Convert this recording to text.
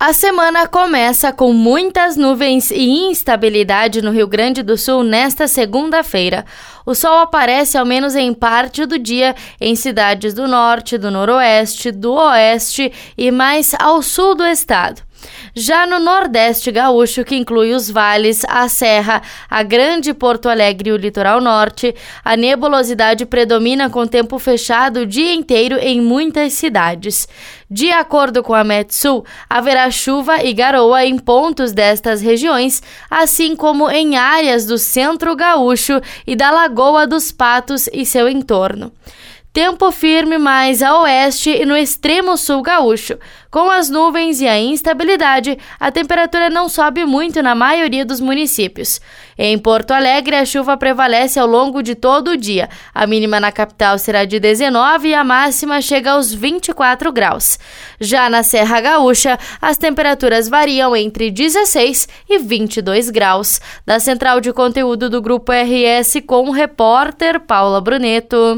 A semana começa com muitas nuvens e instabilidade no Rio Grande do Sul nesta segunda-feira. O sol aparece ao menos em parte do dia em cidades do norte, do noroeste, do oeste e mais ao sul do estado. Já no Nordeste gaúcho, que inclui os vales, a Serra, a Grande Porto Alegre e o litoral norte, a nebulosidade predomina com tempo fechado o dia inteiro em muitas cidades. De acordo com a Metsul, haverá chuva e garoa em pontos destas regiões, assim como em áreas do centro gaúcho e da Lagoa dos Patos e seu entorno. Tempo firme mais a oeste e no extremo sul gaúcho. Com as nuvens e a instabilidade, a temperatura não sobe muito na maioria dos municípios. Em Porto Alegre, a chuva prevalece ao longo de todo o dia. A mínima na capital será de 19 e a máxima chega aos 24 graus. Já na Serra Gaúcha, as temperaturas variam entre 16 e 22 graus. Da central de conteúdo do Grupo RS com o repórter Paula Bruneto.